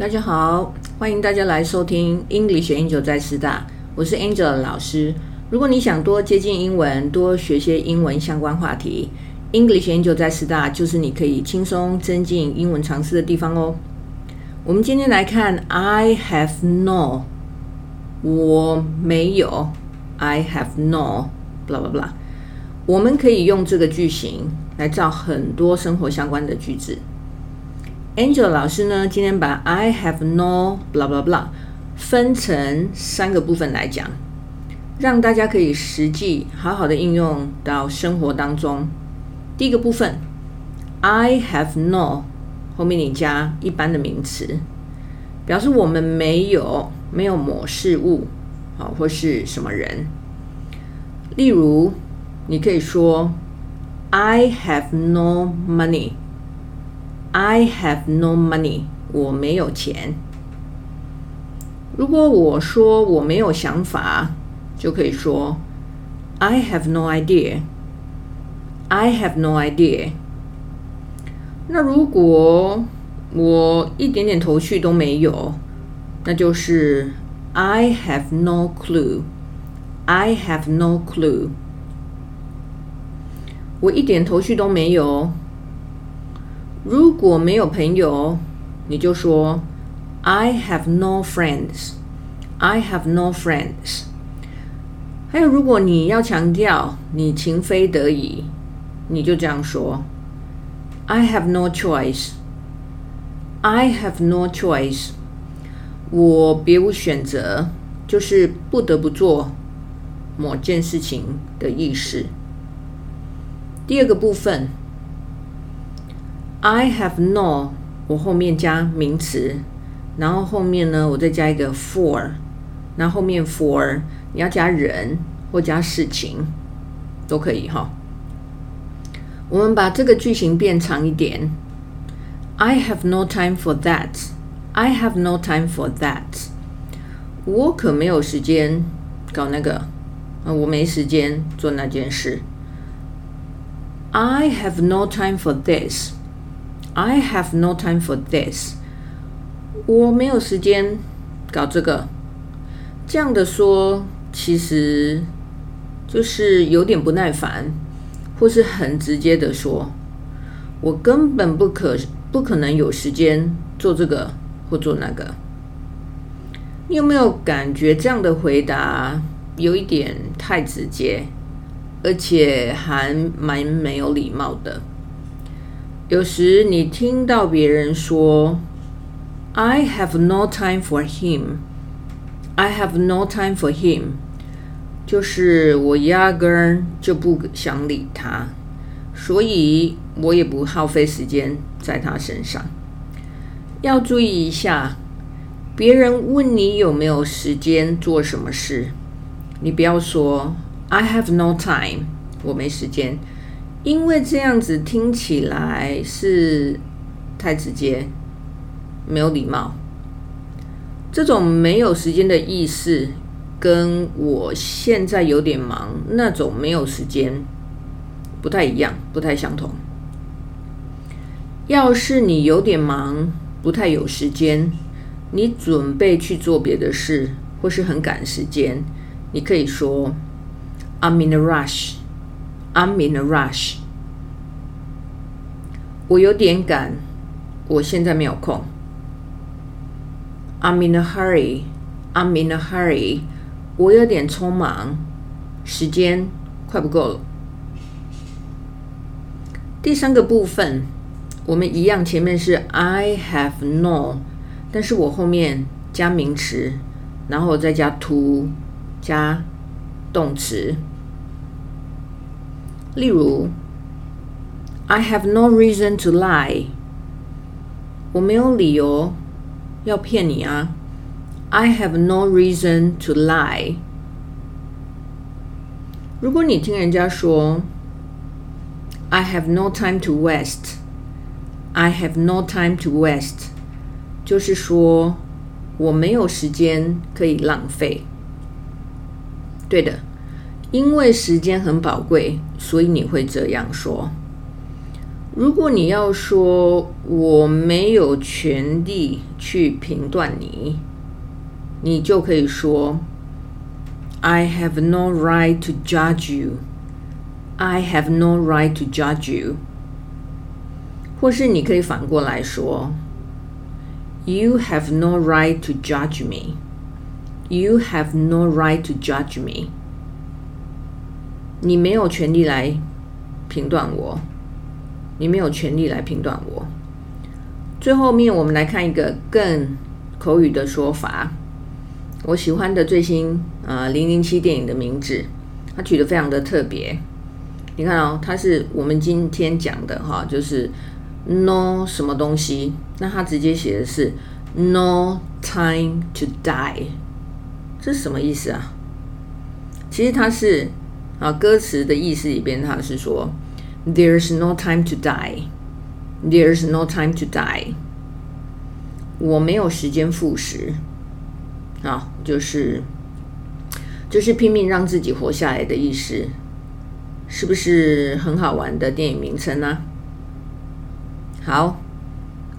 大家好，欢迎大家来收听 English Angel 在师大，我是 Angel 老师。如果你想多接近英文，多学些英文相关话题，English Angel 在师大就是你可以轻松增进英文常识的地方哦。我们今天来看 I have no，我没有，I have no，blah blah blah。我们可以用这个句型来造很多生活相关的句子。Angel 老师呢，今天把 I have no blah blah blah 分成三个部分来讲，让大家可以实际好好的应用到生活当中。第一个部分，I have no 后面你加一般的名词，表示我们没有没有某事物，好或是什么人。例如，你可以说 I have no money。I have no money，我没有钱。如果我说我没有想法，就可以说 I have no idea。I have no idea。那如果我一点点头绪都没有，那就是 I have no clue。I have no clue。我一点头绪都没有。如果没有朋友，你就说 I have no friends. I have no friends. 还有，如果你要强调你情非得已，你就这样说 I have no choice. I have no choice. 我别无选择，就是不得不做某件事情的意思。第二个部分。I have no，我后面加名词，然后后面呢，我再加一个 for，那后面 for 你要加人或加事情都可以哈。我们把这个句型变长一点，I have no time for that。I have no time for that。我可没有时间搞那个，啊，我没时间做那件事。I have no time for this。I have no time for this。我没有时间搞这个。这样的说，其实就是有点不耐烦，或是很直接的说，我根本不可不可能有时间做这个或做那个。你有没有感觉这样的回答有一点太直接，而且还蛮没有礼貌的？有时你听到别人说 "I have no time for him", "I have no time for him"，就是我压根儿就不想理他，所以我也不耗费时间在他身上。要注意一下，别人问你有没有时间做什么事，你不要说 "I have no time"，我没时间。因为这样子听起来是太直接，没有礼貌。这种没有时间的意思，跟我现在有点忙那种没有时间不太一样，不太相同。要是你有点忙，不太有时间，你准备去做别的事，或是很赶时间，你可以说 "I'm in a rush." I'm in a rush。我有点赶，我现在没有空。I'm in a hurry. I'm in a hurry. 我有点匆忙，时间快不够了。第三个部分，我们一样，前面是 I have no，但是我后面加名词，然后再加 to，加动词。例如，I have no reason to lie。我没有理由要骗你啊。I have no reason to lie。如果你听人家说，I have no time to waste。I have no time to waste，就是说我没有时间可以浪费。对的。 因为时间很宝贵，所以你会这样说。 如果你要说我没有权利去评断你，你就可以说 I have no right to judge you. I have no right to judge you. 或是你可以反过来说 You have no right to judge me. You have no right to judge me. 你没有权利来评断我。你没有权利来评断我。最后面，我们来看一个更口语的说法。我喜欢的最新呃零零七电影的名字，它取得非常的特别。你看哦，它是我们今天讲的哈，就是 no 什么东西，那它直接写的是 no time to die，这是什么意思啊？其实它是啊歌词的意思里边，它是说。There's no time to die. There's no time to die. 我没有时间复食啊，就是就是拼命让自己活下来的意思，是不是很好玩的电影名称呢？好，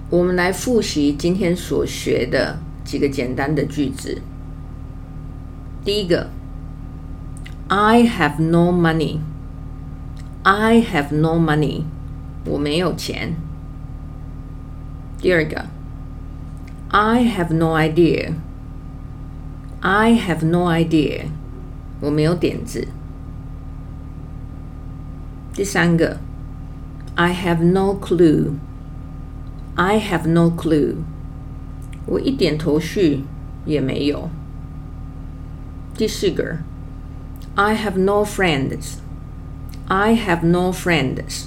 我们来复习今天所学的几个简单的句子。第一个 ，I have no money。I have no money，我没有钱。第二个，I have no idea，I have no idea，我没有点子。第三个，I have no clue，I have no clue，我一点头绪也没有。第四个 ，I have no friends。I have no friends，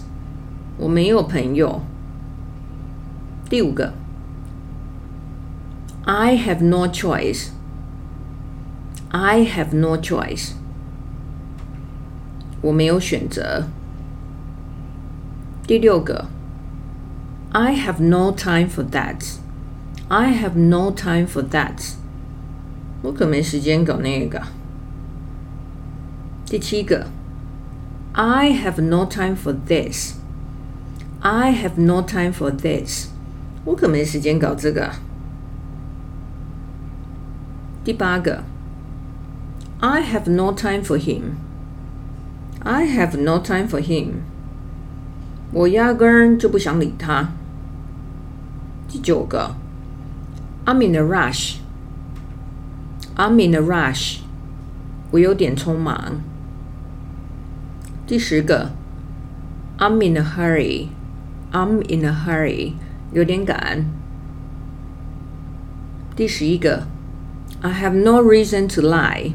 我没有朋友。第五个，I have no choice，I have no choice，我没有选择。第六个，I have no time for that，I have no time for that，我可没时间搞那个。 第七个。I have no time for this. I have no time for this. 我可没时间搞这个。第八个，I have no time for him. I have no time for him. 我压根儿就不想理他。第九个，I'm in a rush. I'm in a rush. 我有点匆忙。 第十个，I'm in a hurry. I'm in a hurry，有点赶。第十一个，I have no reason to lie.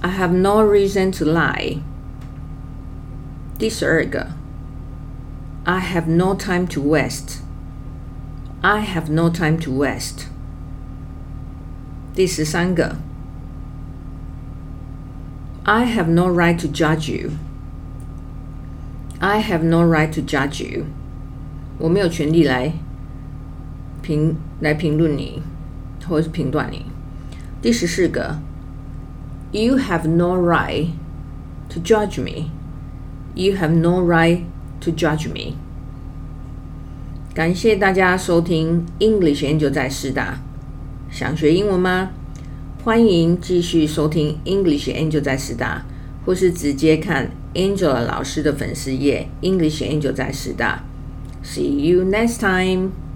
I have no reason to lie. 第十二个，I have no time to waste. I have no time to waste. 第十三个，I have no right to judge you. I have no right to judge you。我没有权利来评来评论你，或者是评断你。第十四个，You have no right to judge me。You have no right to judge me。感谢大家收听 English Angel 在师大。想学英文吗？欢迎继续收听 English Angel 在师大。或是直接看 Angela 老师的粉丝页，English Angel 在师大。See you next time.